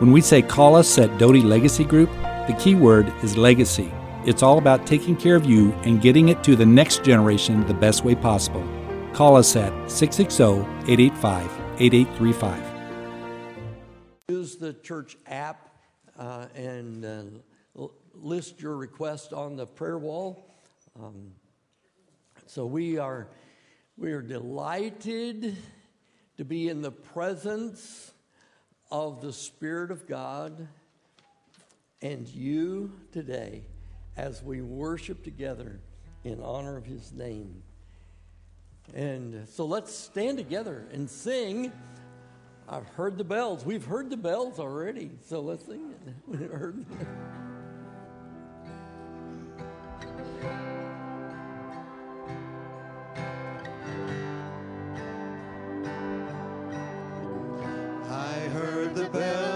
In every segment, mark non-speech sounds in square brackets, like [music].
When we say call us at Doty Legacy Group, the key word is legacy. It's all about taking care of you and getting it to the next generation the best way possible. Call us at 660 885 8835. Use the church app uh, and uh, list your request on the prayer wall. Um, so we are we are delighted to be in the presence of the Spirit of God and you today as we worship together in honor of His name. And so let's stand together and sing. I've heard the bells. We've heard the bells already. So let's sing it. [laughs] Amen. bell.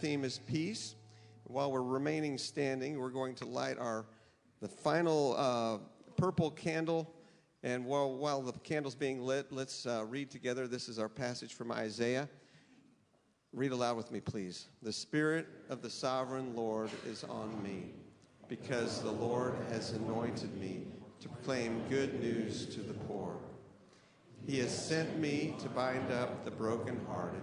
Theme is peace. While we're remaining standing, we're going to light our the final uh, purple candle. And while, while the candle's being lit, let's uh, read together. This is our passage from Isaiah. Read aloud with me, please. The Spirit of the sovereign Lord is on me, because the Lord has anointed me to proclaim good news to the poor. He has sent me to bind up the brokenhearted,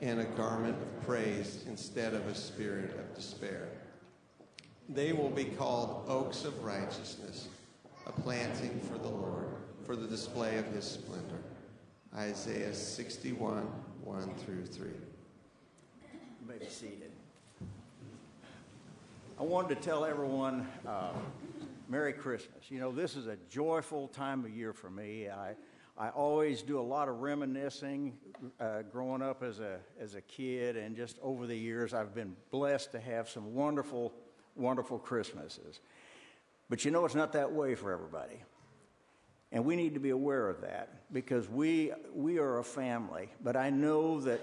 and a garment of praise instead of a spirit of despair. They will be called oaks of righteousness, a planting for the Lord, for the display of his splendor. Isaiah 61, 1 through 3. You may be seated. I wanted to tell everyone uh, Merry Christmas. You know, this is a joyful time of year for me. I, I always do a lot of reminiscing uh, growing up as a, as a kid, and just over the years, I've been blessed to have some wonderful wonderful Christmases. But you know, it's not that way for everybody. And we need to be aware of that because we, we are a family. But I know that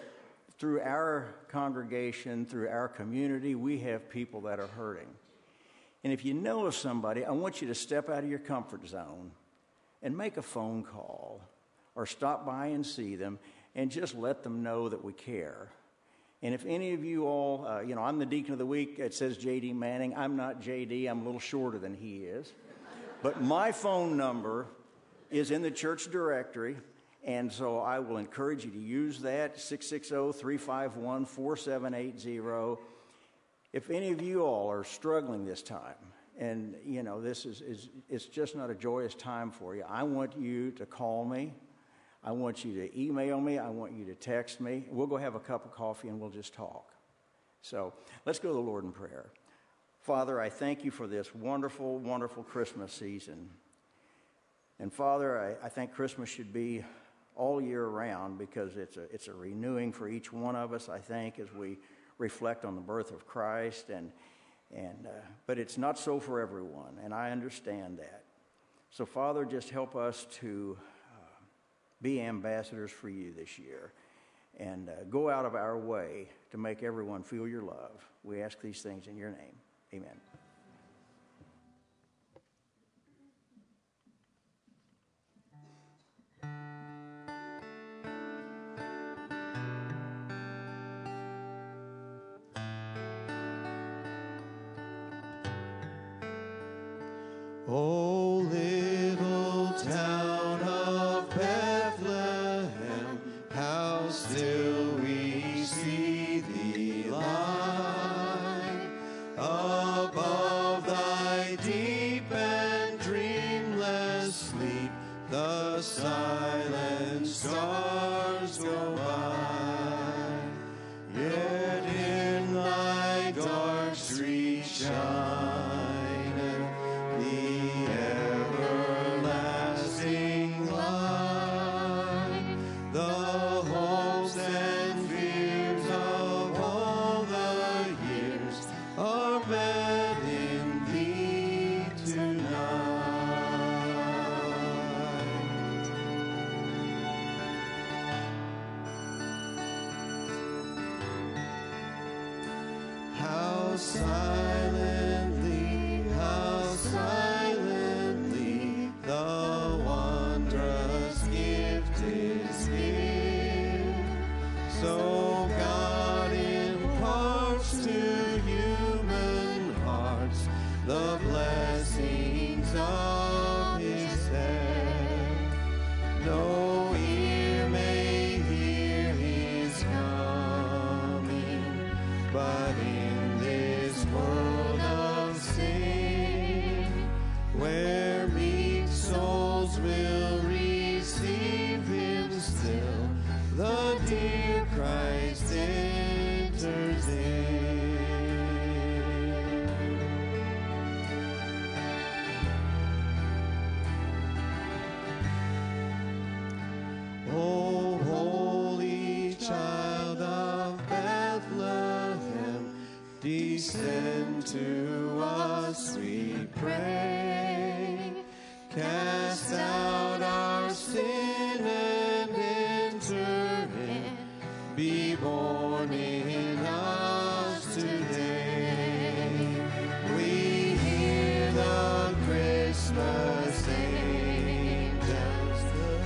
through our congregation, through our community, we have people that are hurting. And if you know of somebody, I want you to step out of your comfort zone and make a phone call or stop by and see them and just let them know that we care. And if any of you all, uh, you know, I'm the deacon of the week, it says JD Manning. I'm not JD, I'm a little shorter than he is. But my phone number is in the church directory, and so I will encourage you to use that 660 351 4780. If any of you all are struggling this time, and you know this is, is it's just not a joyous time for you, I want you to call me. I want you to email me. I want you to text me. We'll go have a cup of coffee and we'll just talk. So let's go to the Lord in prayer. Father, I thank you for this wonderful, wonderful Christmas season. And Father, I, I think Christmas should be all year round because it's a, it's a renewing for each one of us, I think, as we reflect on the birth of Christ. And, and, uh, but it's not so for everyone, and I understand that. So, Father, just help us to be ambassadors for you this year and uh, go out of our way to make everyone feel your love. We ask these things in your name. Amen. Oh.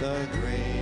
the green.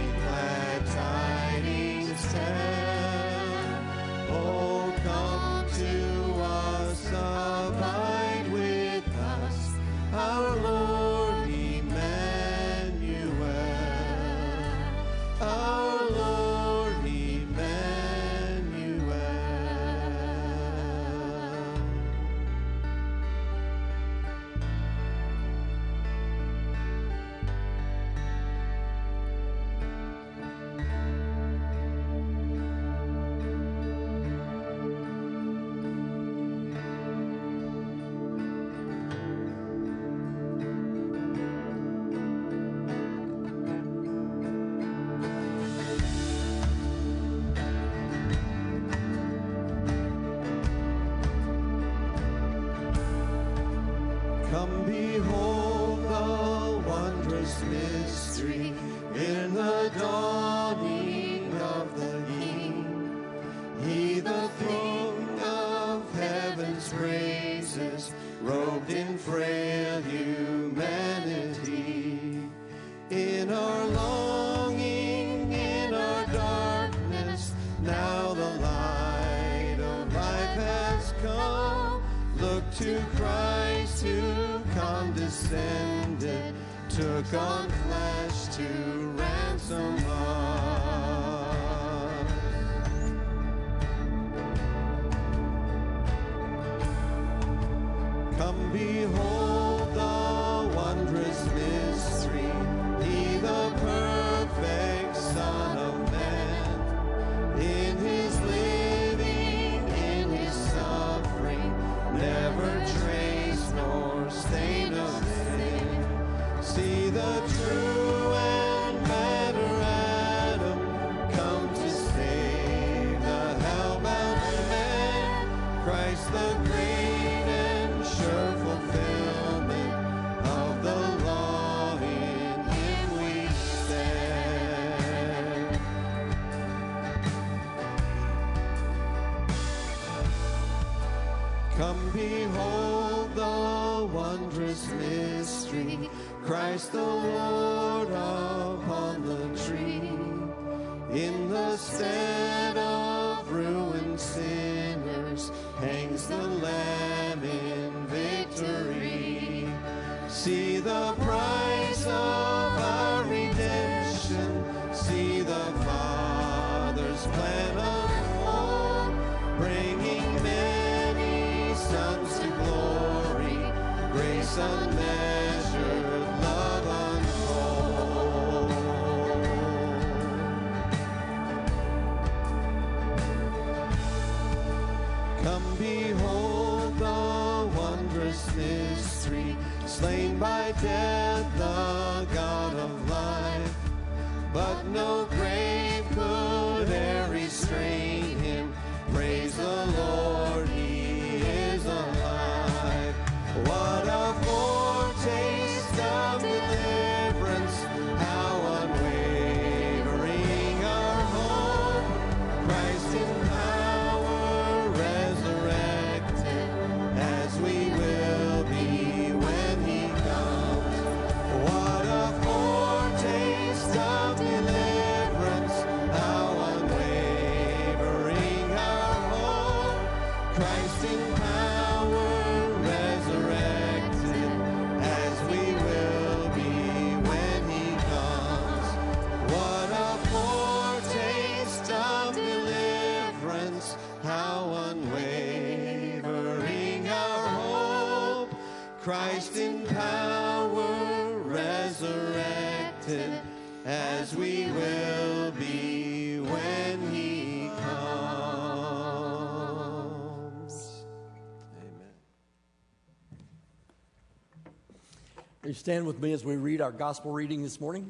Stand with me as we read our gospel reading this morning.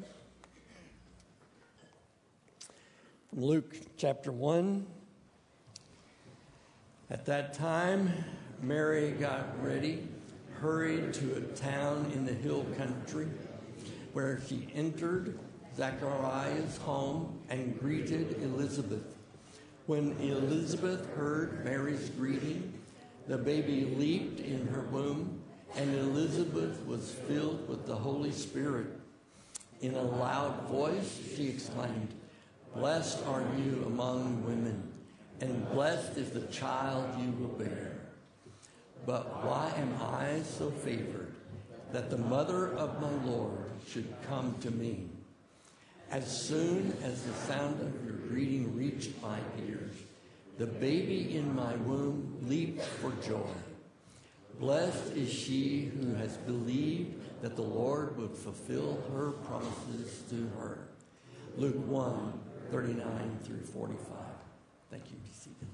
From Luke chapter 1. At that time, Mary got ready, hurried to a town in the hill country, where she entered Zechariah's home and greeted Elizabeth. When Elizabeth heard Mary's greeting, the baby leaped in her womb and Elizabeth was filled with the Holy Spirit. In a loud voice, she exclaimed, Blessed are you among women, and blessed is the child you will bear. But why am I so favored that the mother of my Lord should come to me? As soon as the sound of your greeting reached my ears, the baby in my womb leaped for joy. Blessed is she who has believed that the Lord would fulfill her promises to her. Luke 1 39 through 45. Thank you. Be seated.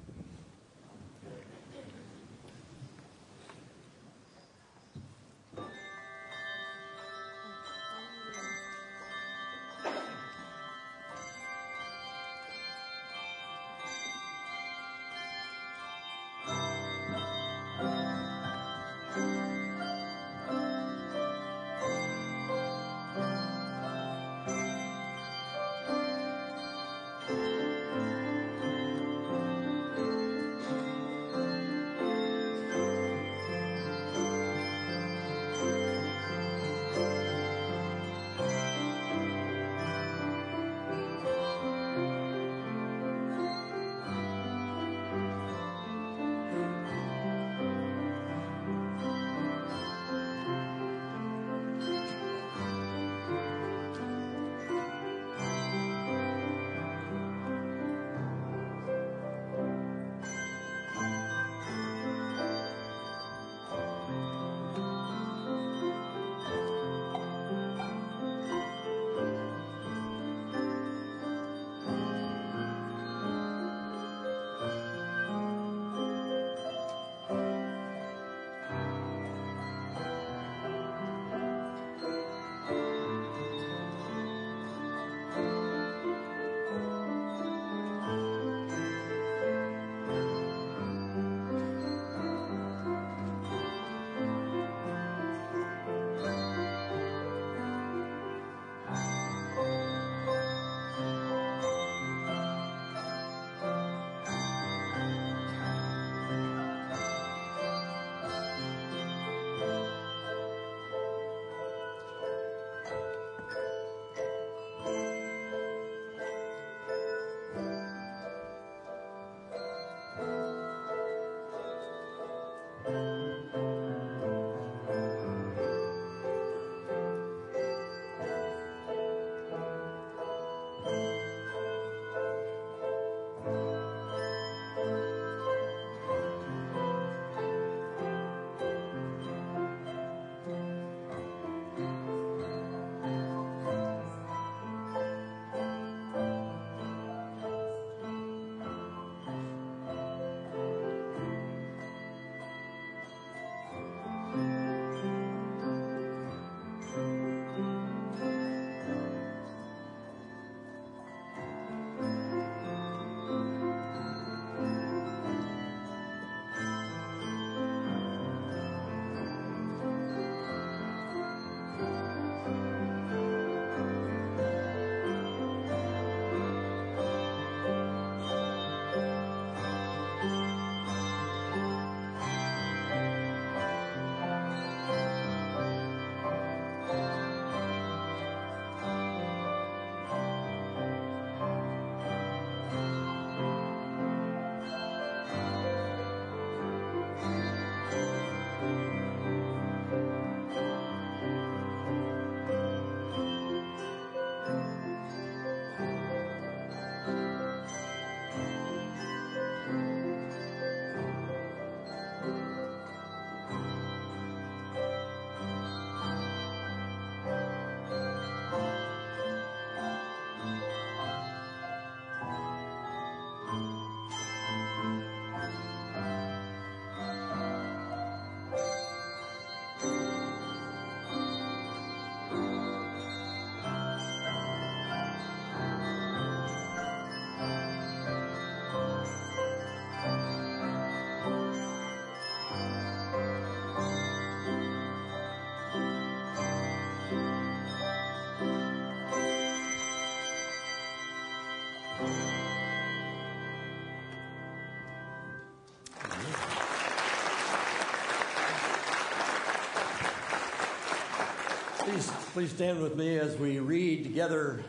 Please stand with me as we read together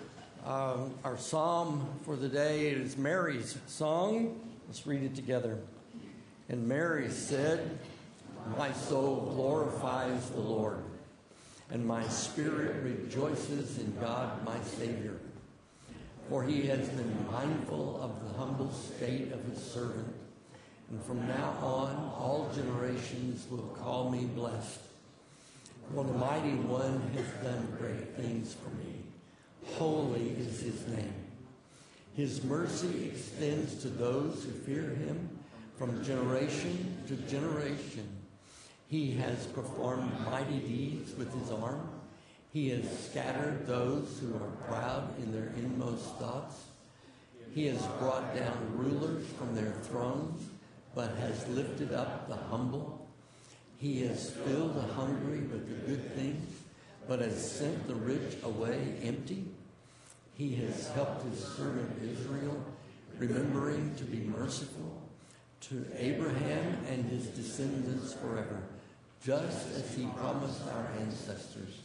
um, our psalm for the day. It is Mary's song. Let's read it together. And Mary said, My soul glorifies the Lord, and my spirit rejoices in God my Savior. For he has been mindful of the humble state of his servant. And from now on, all generations will call me blessed. For the mighty one has done great things for me. Holy is his name. His mercy extends to those who fear him from generation to generation. He has performed mighty deeds with his arm. He has scattered those who are proud in their inmost thoughts. He has brought down rulers from their thrones, but has lifted up the humble. He has filled the hungry with the good things, but has sent the rich away empty. He has helped his servant Israel, remembering to be merciful to Abraham and his descendants forever, just as he promised our ancestors.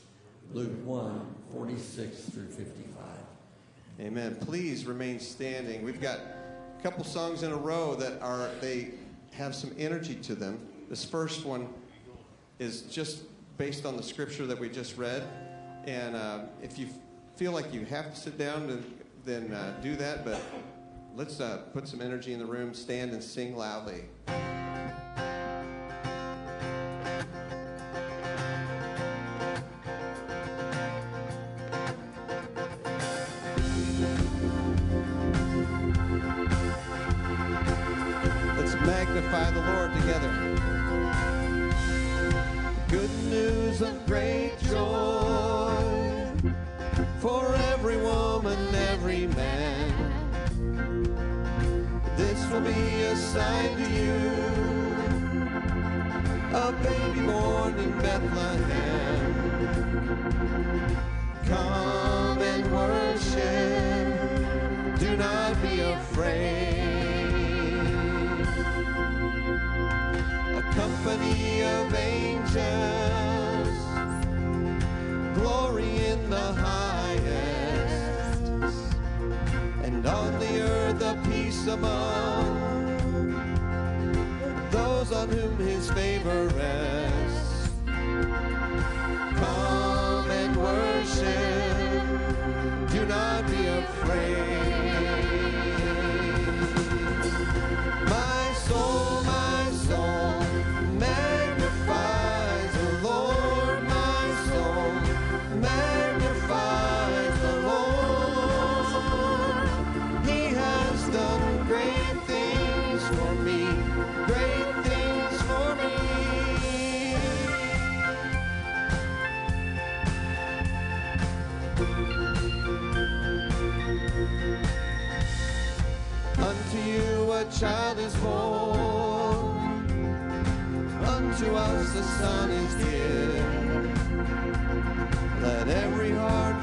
Luke 1 46 through 55. Amen. Please remain standing. We've got a couple songs in a row that are, they have some energy to them. This first one is just based on the scripture that we just read. And uh, if you feel like you have to sit down, then, then uh, do that. But let's uh, put some energy in the room, stand and sing loudly. Among those on whom his favor rests. Come and worship, do not be afraid. My soul, my soul, a child is born, unto us a son is given. Let every heart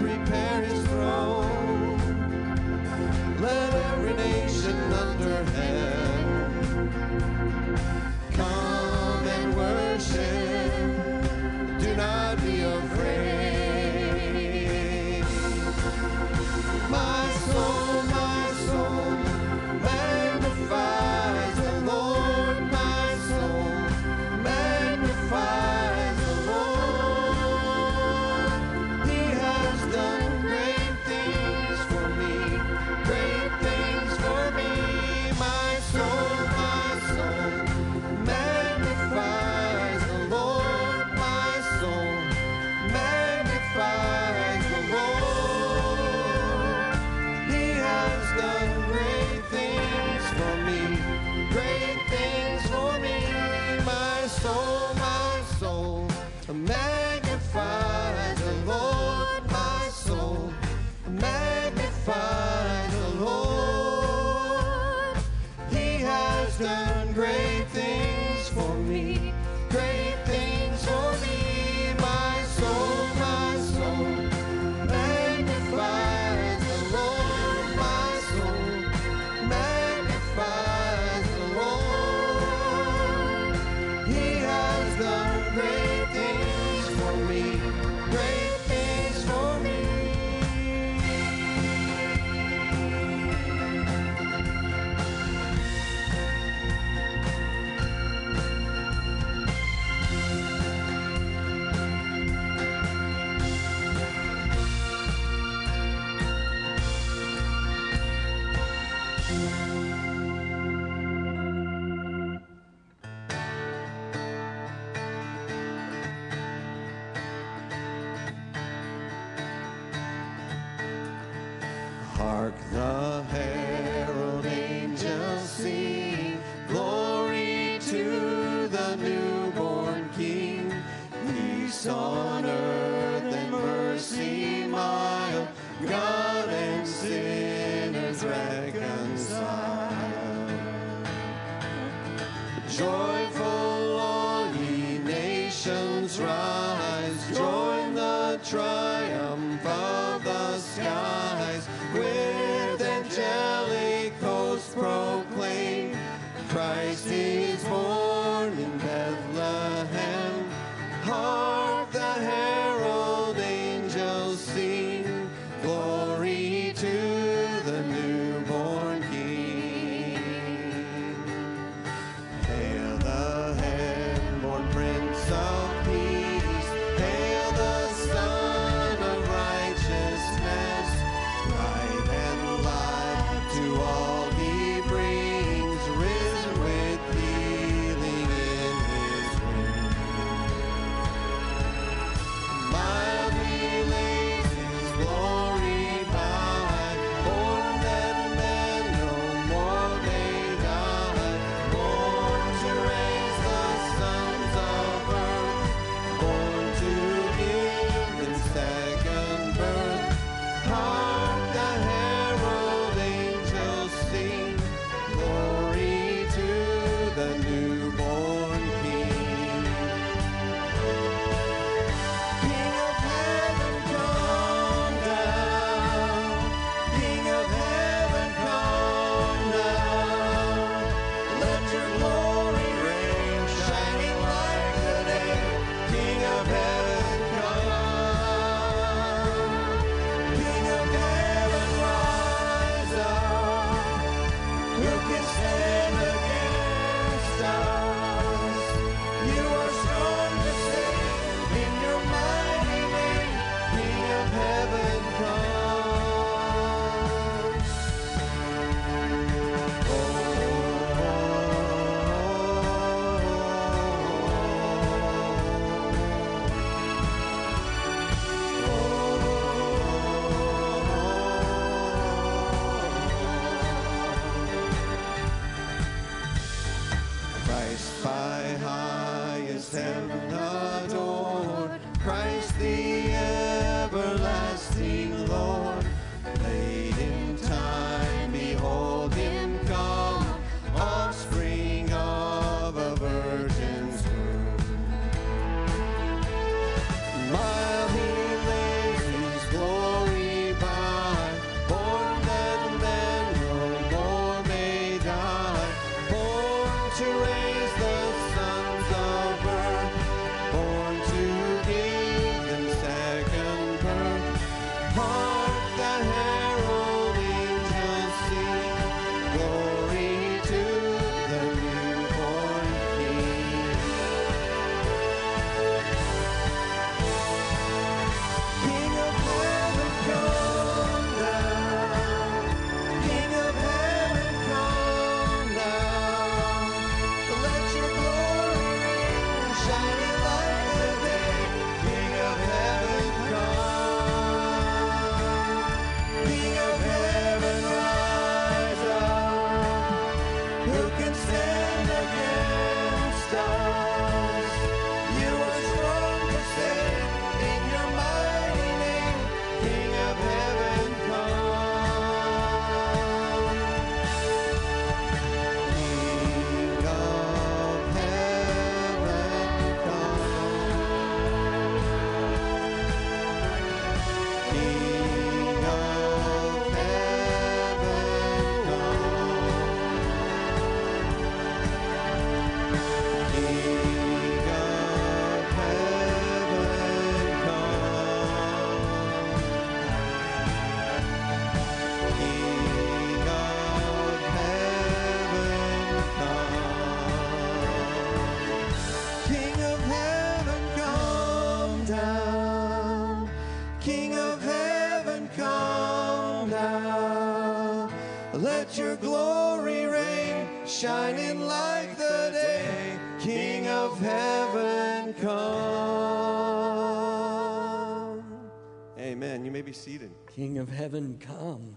of heaven come.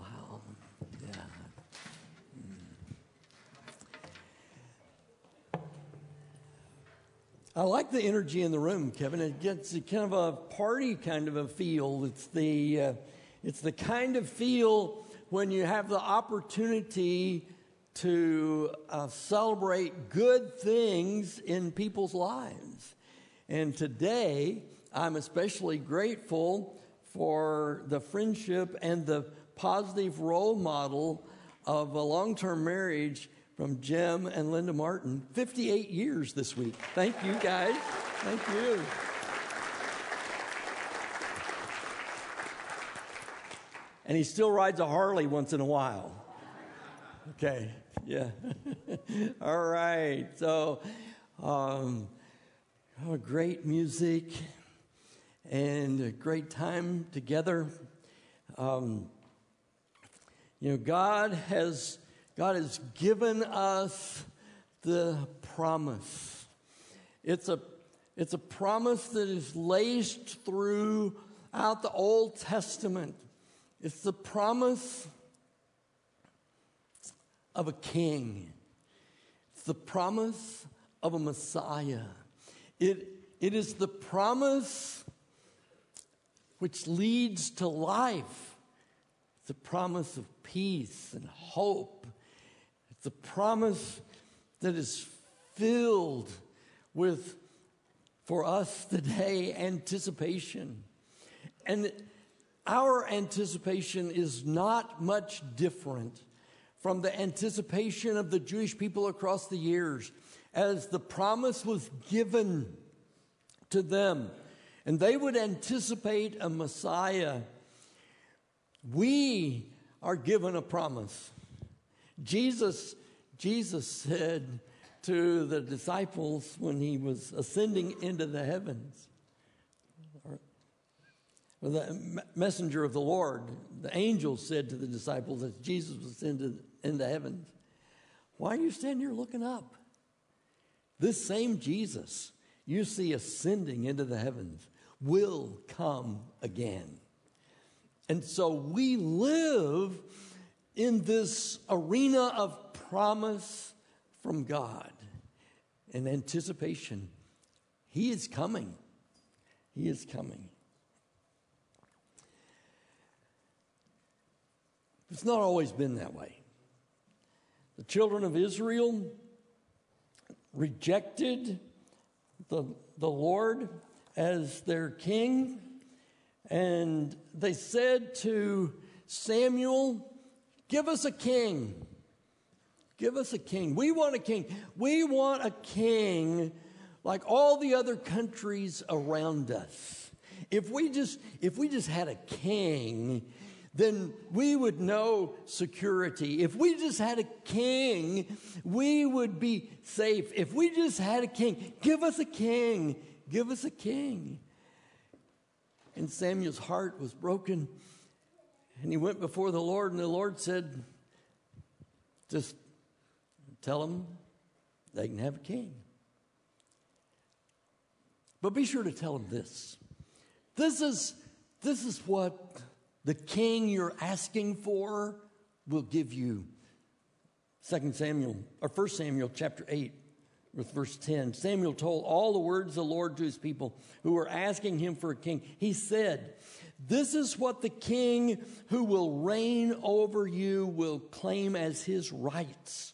Wow. Yeah. Hmm. I like the energy in the room, Kevin. It gets kind of a party kind of a feel. It's the, uh, it's the kind of feel when you have the opportunity to uh, celebrate good things in people's lives. And today, I'm especially grateful for the friendship and the positive role model of a long term marriage from Jim and Linda Martin. 58 years this week. Thank you, guys. Thank you. And he still rides a Harley once in a while. Okay, yeah. [laughs] All right. So, um, oh, great music and a great time together. Um, you know, God has God has given us the promise. It's a, it's a promise that is laced throughout the Old Testament. It's the promise of a king. It's the promise of a Messiah. It, it is the promise which leads to life. A promise of peace and hope the promise that is filled with, for us today, anticipation. And our anticipation is not much different from the anticipation of the Jewish people across the years as the promise was given to them. And they would anticipate a Messiah. We are given a promise. Jesus, Jesus said to the disciples when he was ascending into the heavens, the messenger of the Lord, the angel said to the disciples as Jesus was into, into heavens, Why are you standing here looking up? This same Jesus you see ascending into the heavens will come again. And so we live in this arena of promise from God and anticipation. He is coming. He is coming. It's not always been that way. The children of Israel rejected the, the Lord as their king, and they said to Samuel, Give us a king. Give us a king. We want a king. We want a king like all the other countries around us. If we just if we just had a king, then we would know security. If we just had a king, we would be safe. If we just had a king, give us a king. Give us a king. And Samuel's heart was broken and he went before the Lord, and the Lord said, Just tell them they can have a king. But be sure to tell them this. This is, this is what the king you're asking for will give you. 2 Samuel, or 1 Samuel chapter 8, with verse 10. Samuel told all the words of the Lord to his people who were asking him for a king. He said, this is what the king who will reign over you will claim as his rights.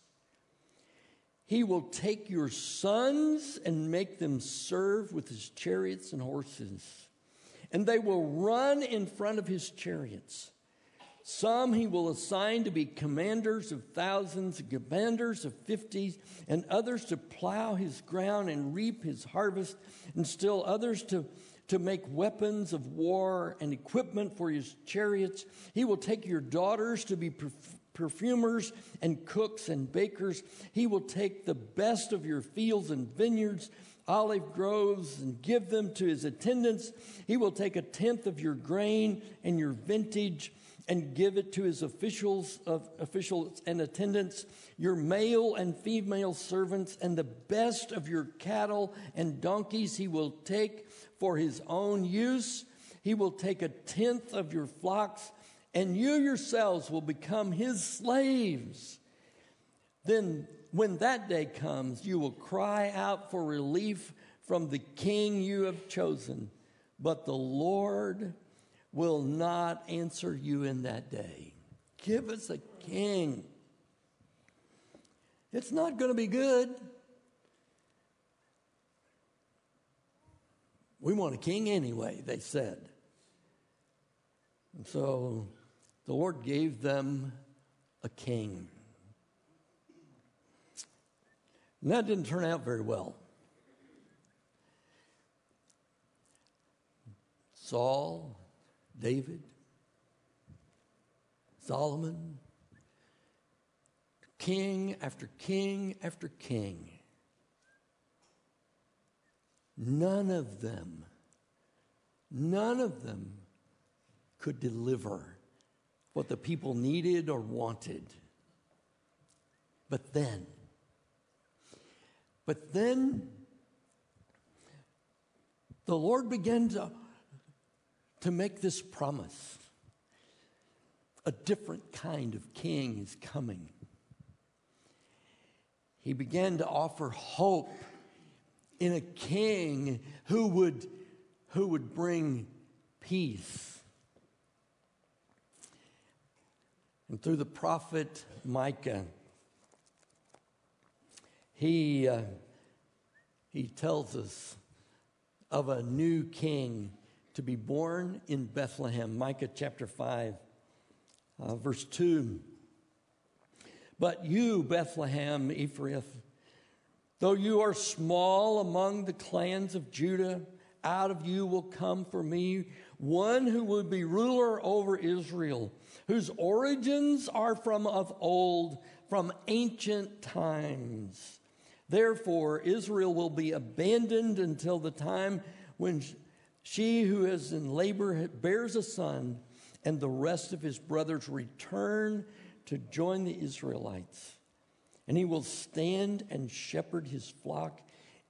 He will take your sons and make them serve with his chariots and horses, and they will run in front of his chariots. Some he will assign to be commanders of thousands, commanders of fifties, and others to plow his ground and reap his harvest, and still others to to make weapons of war and equipment for his chariots. He will take your daughters to be perfumers and cooks and bakers. He will take the best of your fields and vineyards, olive groves, and give them to his attendants. He will take a tenth of your grain and your vintage and give it to his officials of officials and attendants your male and female servants and the best of your cattle and donkeys he will take for his own use. He will take a tenth of your flocks, and you yourselves will become his slaves. Then, when that day comes, you will cry out for relief from the king you have chosen, but the Lord will not answer you in that day. Give us a king. It's not going to be good. We want a king anyway, they said. And so the Lord gave them a king. And that didn't turn out very well. Saul, David, Solomon, king after king after king. None of them, none of them could deliver what the people needed or wanted. But then, but then the Lord began to, to make this promise. A different kind of king is coming. He began to offer hope in a king who would, who would bring peace. And through the prophet Micah, he, uh, he tells us of a new king to be born in Bethlehem. Micah chapter 5, uh, verse 2. But you, Bethlehem Ephraim, though you are small among the clans of Judah, out of you will come for me one who will be ruler over Israel, whose origins are from of old, from ancient times. Therefore, Israel will be abandoned until the time when she who is in labor bears a son, and the rest of his brothers return to join the Israelites. And he will stand and shepherd his flock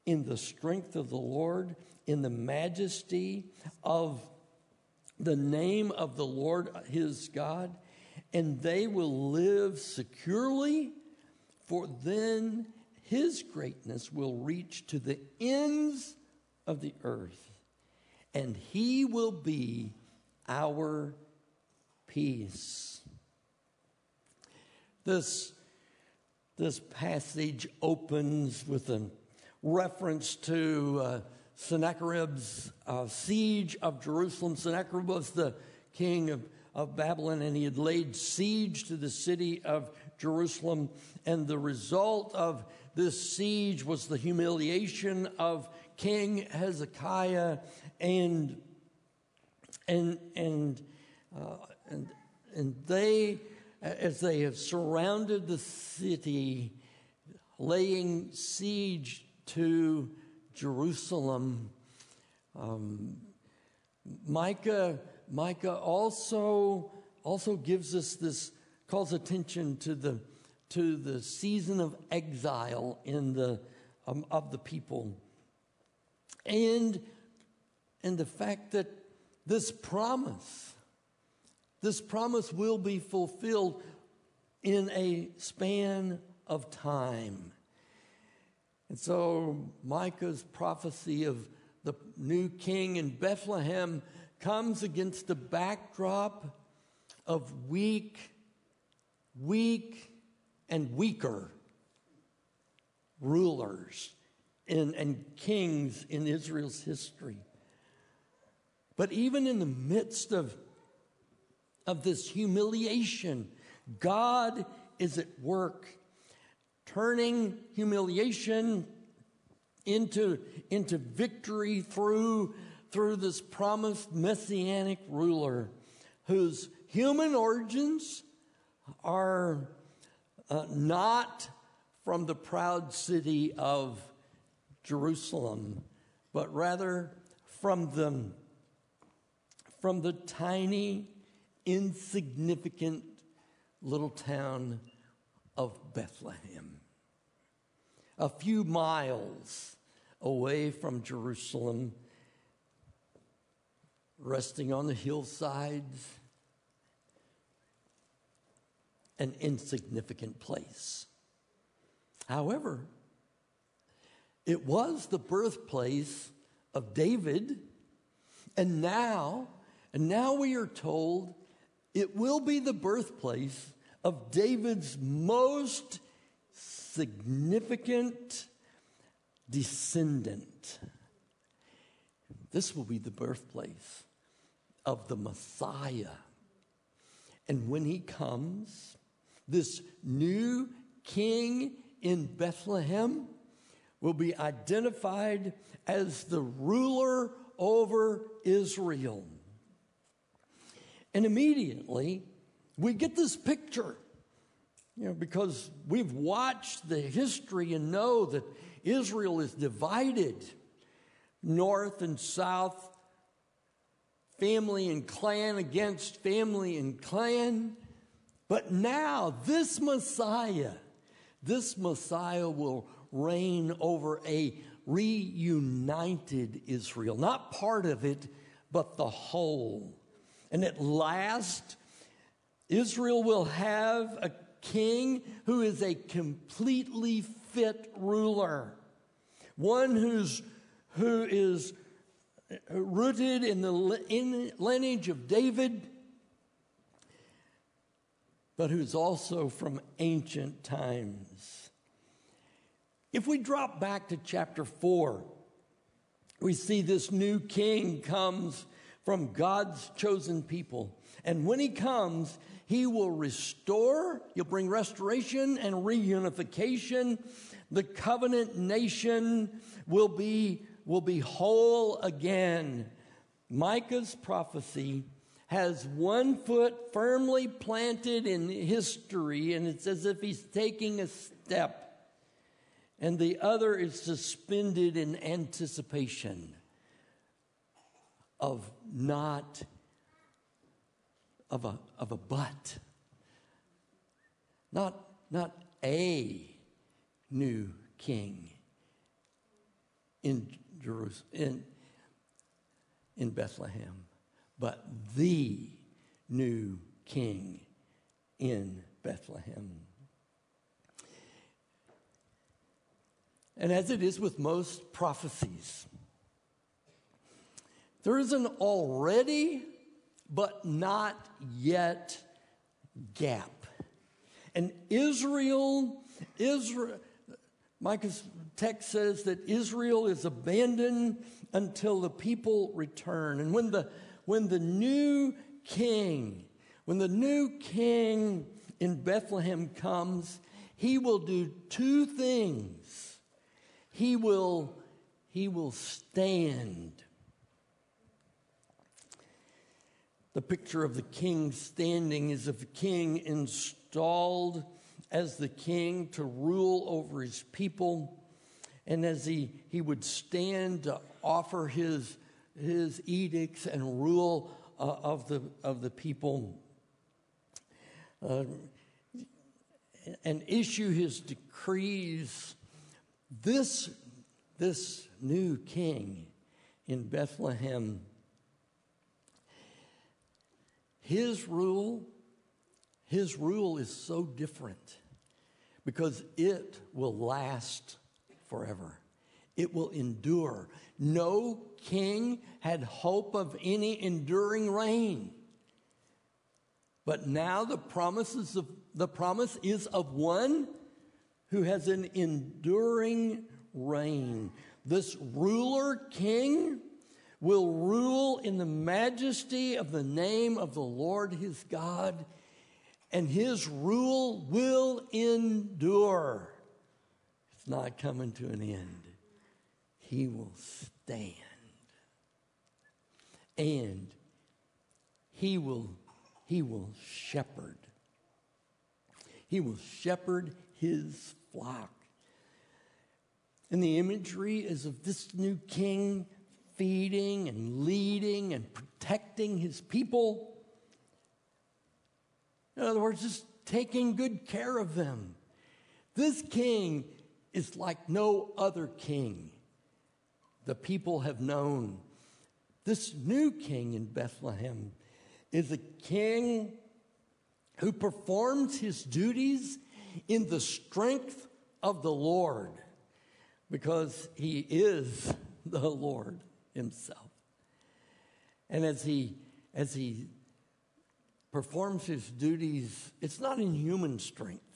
in the strength of the Lord, in the majesty of the name of the Lord his God, and they will live securely, for then his greatness will reach to the ends of the earth, and he will be our peace. This, this passage opens with a reference to uh, Sennacherib's uh, siege of Jerusalem. Sennacherib was the king of, of Babylon, and he had laid siege to the city of Jerusalem. And the result of this siege was the humiliation of King Hezekiah and and and uh, and and they as they have surrounded the city, laying siege to Jerusalem. Um, Micah, Micah also, also gives us this, calls attention to the, to the season of exile in the, um, of the people. And, and the fact that this promise, this promise will be fulfilled in a span of time. And so Micah's prophecy of the new king in Bethlehem comes against the backdrop of weak, weak, and weaker rulers and, and kings in Israel's history. But even in the midst of of this humiliation. God is at work, turning humiliation into, into victory through, through this promised messianic ruler whose human origins are uh, not from the proud city of Jerusalem, but rather from the, from the tiny insignificant little town of Bethlehem. A few miles away from Jerusalem, resting on the hillsides, an insignificant place. However, It was the birthplace of David. And now, and now we are told it will be the birthplace of David's most significant descendant. This will be the birthplace of the Messiah. And when he comes, this new king in Bethlehem will be identified as the ruler over Israel. And immediately, we get this picture, you know, because we've watched the history and know that Israel is divided north and south, family and clan against family and clan. But now, this Messiah, this Messiah will reign over a reunited Israel, not part of it, but the whole. And at last, Israel will have a king who is a completely fit ruler, one who's, who is rooted in the lineage of David, but who's also from ancient times. If we drop back to chapter 4, we see this new king comes from God's chosen people. And when he comes, he will restore, he'll bring restoration and reunification. The covenant nation will be, will be whole again. Micah's prophecy has one foot firmly planted in history, and it's as if he's taking a step, and the other is suspended in anticipation of not of a, of a but. Not, not a new king in Jerusalem, in, in Bethlehem, but the new king in Bethlehem. And as it is with most prophecies, there is an already but not yet gap. And Israel, Israel, Micah's text says that Israel is abandoned until the people return. And when the when the new king, when the new king in Bethlehem comes, he will do two things. He will he will stand The picture of the king standing is of a king installed as the king to rule over his people. And as he, he would stand to offer his, his edicts and rule uh, of, the, of the people uh, and issue his decrees, this, this new king in Bethlehem his rule, his rule is so different because it will last forever. It will endure. No king had hope of any enduring reign. But now the promises of the promise is of one who has an enduring reign. This ruler king will rule in the majesty of the name of the Lord his God, and his rule will endure. It's not coming to an end. He will stand. And he will, he will shepherd. He will shepherd his flock. And the imagery is of this new king feeding and leading and protecting his people. In other words, just taking good care of them. This king is like no other king the people have known. This new king in Bethlehem is a king who performs his duties in the strength of the Lord. because he is [laughs] the Lord himself. And as he as he performs his duties, it's not in human strength.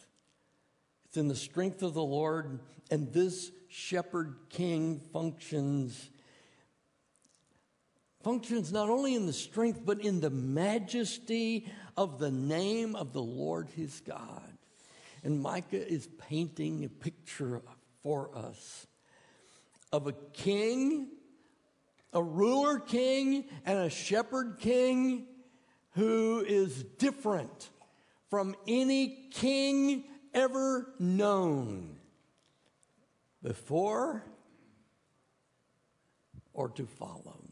It's in the strength of the Lord, and this shepherd king functions functions not only in the strength but in the majesty of the name of the Lord his God. And Micah is painting a picture for us of a king, a ruler king, and a shepherd king who is different from any king ever known before or to follow.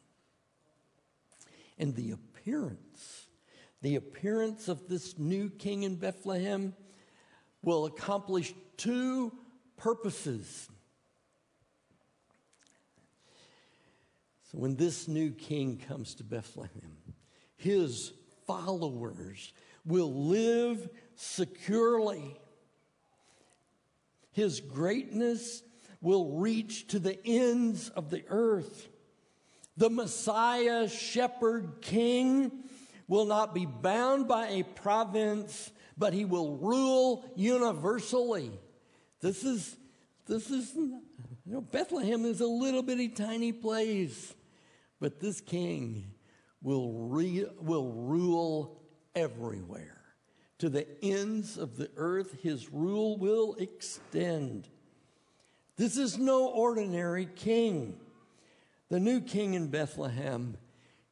And the appearance, the appearance of this new king in Bethlehem will accomplish two purposes. So when this new king comes to Bethlehem, his followers will live securely. His greatness will reach to the ends of the earth. The Messiah, shepherd, king will not be bound by a province, but he will rule universally. This is, this is, you know, Bethlehem is a little bitty tiny place, but this king will, re, will rule everywhere. To the ends of the earth, his rule will extend. This is no ordinary king. The new king in Bethlehem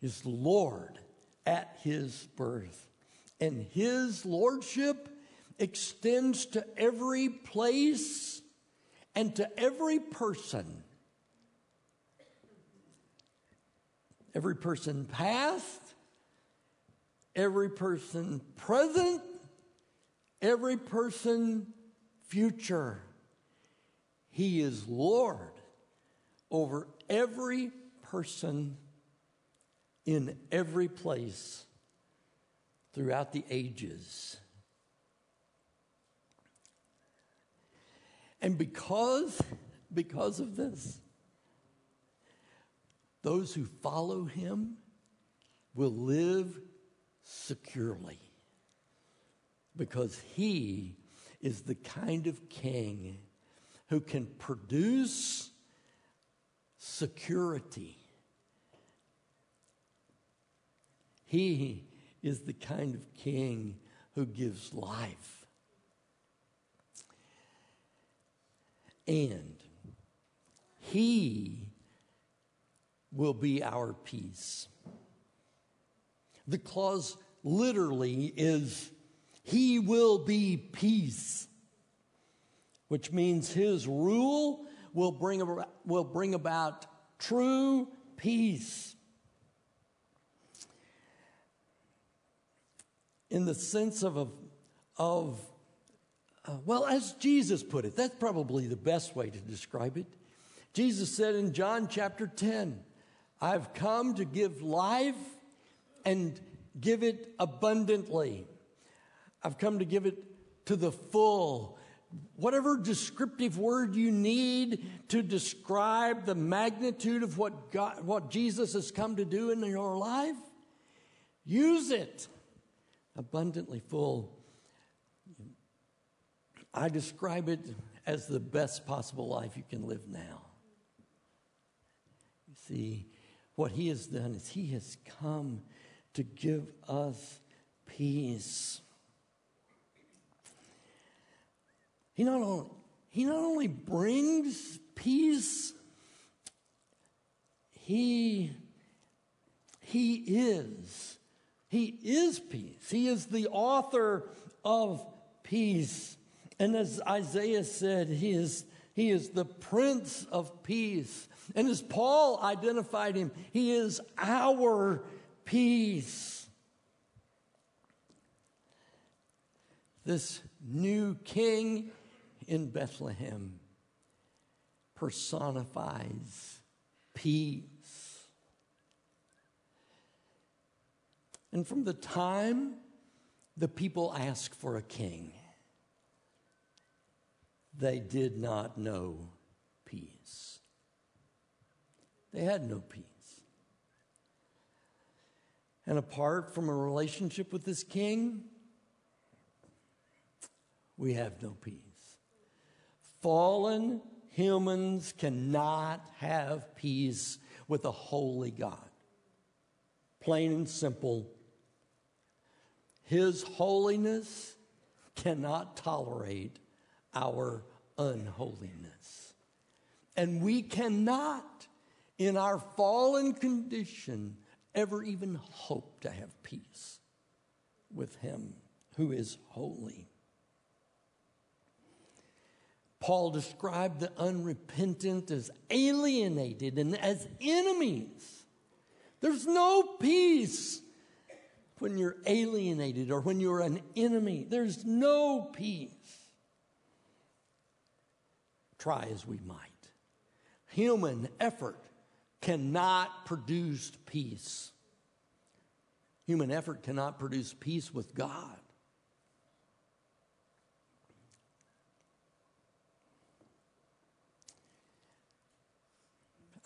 is Lord at his birth, and his lordship extends to every place and to every person. Every person past, every person present, every person future. He is Lord over every person in every place throughout the ages. And because, because of this, those who follow him will live securely because he is the kind of king who can produce security. He is the kind of king who gives life. And he will be our peace. The clause literally is, He will be peace, which means His rule will bring, about, will bring about true peace. In the sense of, of, of uh, well, as Jesus put it, that's probably the best way to describe it. Jesus said in John chapter 10, I've come to give life and give it abundantly. I've come to give it to the full. Whatever descriptive word you need to describe the magnitude of what God, what Jesus has come to do in your life, use it. Abundantly full. I describe it as the best possible life you can live now. You see, what he has done is he has come to give us peace. He not only, he not only brings peace, he, he is. He is peace. He is the author of peace. And as Isaiah said, he is, he is the Prince of Peace. And as Paul identified him, he is our peace. This new king in Bethlehem personifies peace. And from the time the people asked for a king, they did not know peace. They had no peace. And apart from a relationship with this king, we have no peace. Fallen humans cannot have peace with a holy God. Plain and simple. His holiness cannot tolerate our unholiness. And we cannot, in our fallen condition, ever even hope to have peace with Him who is holy. Paul described the unrepentant as alienated and as enemies. There's no peace when you're alienated or when you're an enemy. There's no peace. Try as we might. Human effort cannot produce peace. Human effort cannot produce peace with God.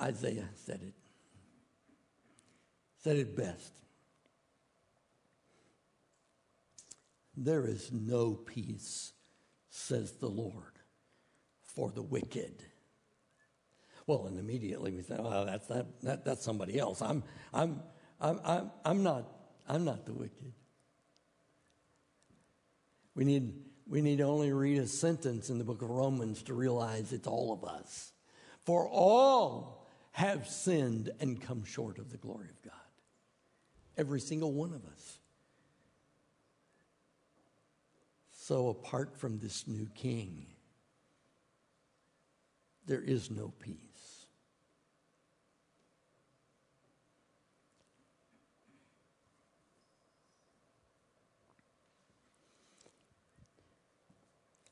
Isaiah said it. Said it best. There is no peace, says the Lord, for the wicked. Well, and immediately we say, "Oh, that's that, that that's somebody else." I'm I'm I'm I'm, I'm not I'm not the wicked. We need we need only read a sentence in the book of Romans to realize it's all of us. For all have sinned and come short of the glory of God. Every single one of us. So, apart from this new king, there is no peace.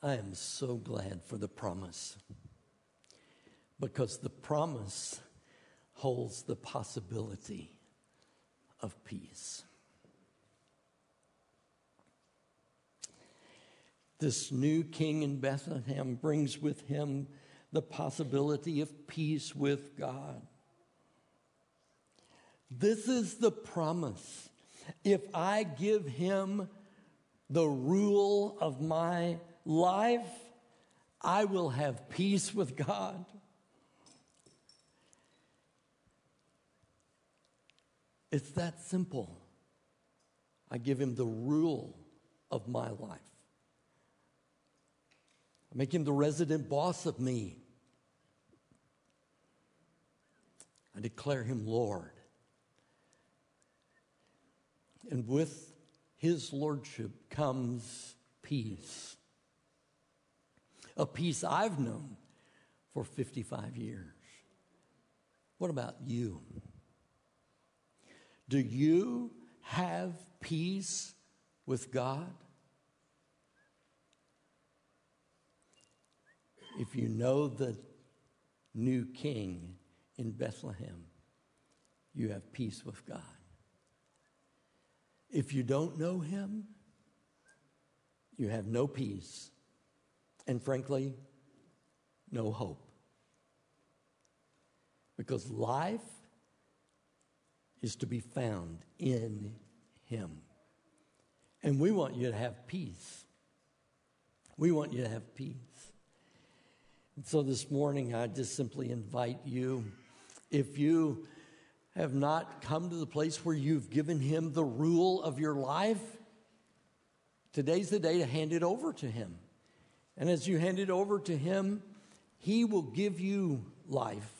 I am so glad for the promise because the promise holds the possibility of peace. This new king in Bethlehem brings with him the possibility of peace with God. This is the promise. If I give him the rule of my life, I will have peace with God. It's that simple. I give him the rule of my life. I make him the resident boss of me. I declare him Lord. And with his lordship comes peace. A peace I've known for 55 years. What about you? Do you have peace with God? If you know the new king in Bethlehem, you have peace with God. If you don't know him, you have no peace and, frankly, no hope. Because life is to be found in Him. And we want you to have peace. We want you to have peace. And so this morning, I just simply invite you, if you have not come to the place where you've given Him the rule of your life, today's the day to hand it over to Him. And as you hand it over to Him, He will give you life.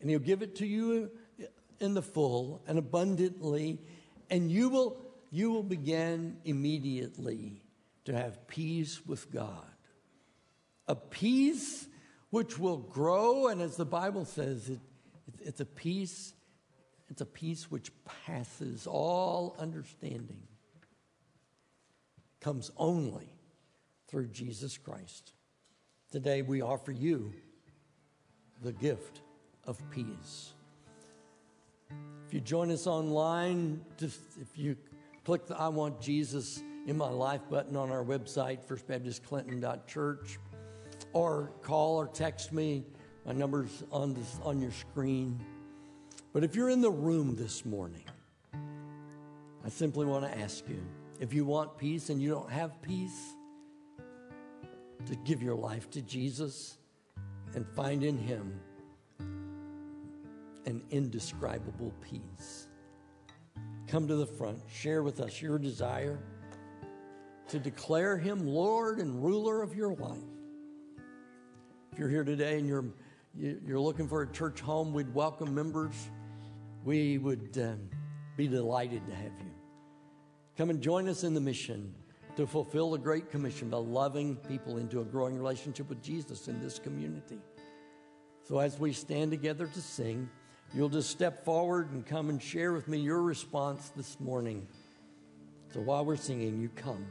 And He'll give it to you in the full and abundantly, and you will, you will begin immediately to have peace with God. A peace which will grow, and as the Bible says, it, it, it's a peace, it's a peace which passes all understanding. Comes only through Jesus Christ. Today we offer you the gift of peace. If you join us online, just if you click the I Want Jesus in My Life button on our website, firstbaptistclinton.church, or call or text me My number's on, this, on your screen. But if you're in the room this morning, I simply want to ask you if you want peace and you don't have peace, to give your life to Jesus and find in Him an indescribable peace. Come to the front, share with us your desire to declare Him Lord and ruler of your life. If you're here today and you're, you're looking for a church home, we'd welcome members. We would um, be delighted to have you. Come and join us in the mission to fulfill the Great Commission by loving people into a growing relationship with Jesus in this community. So, as we stand together to sing, you'll just step forward and come and share with me your response this morning. So, while we're singing, you come.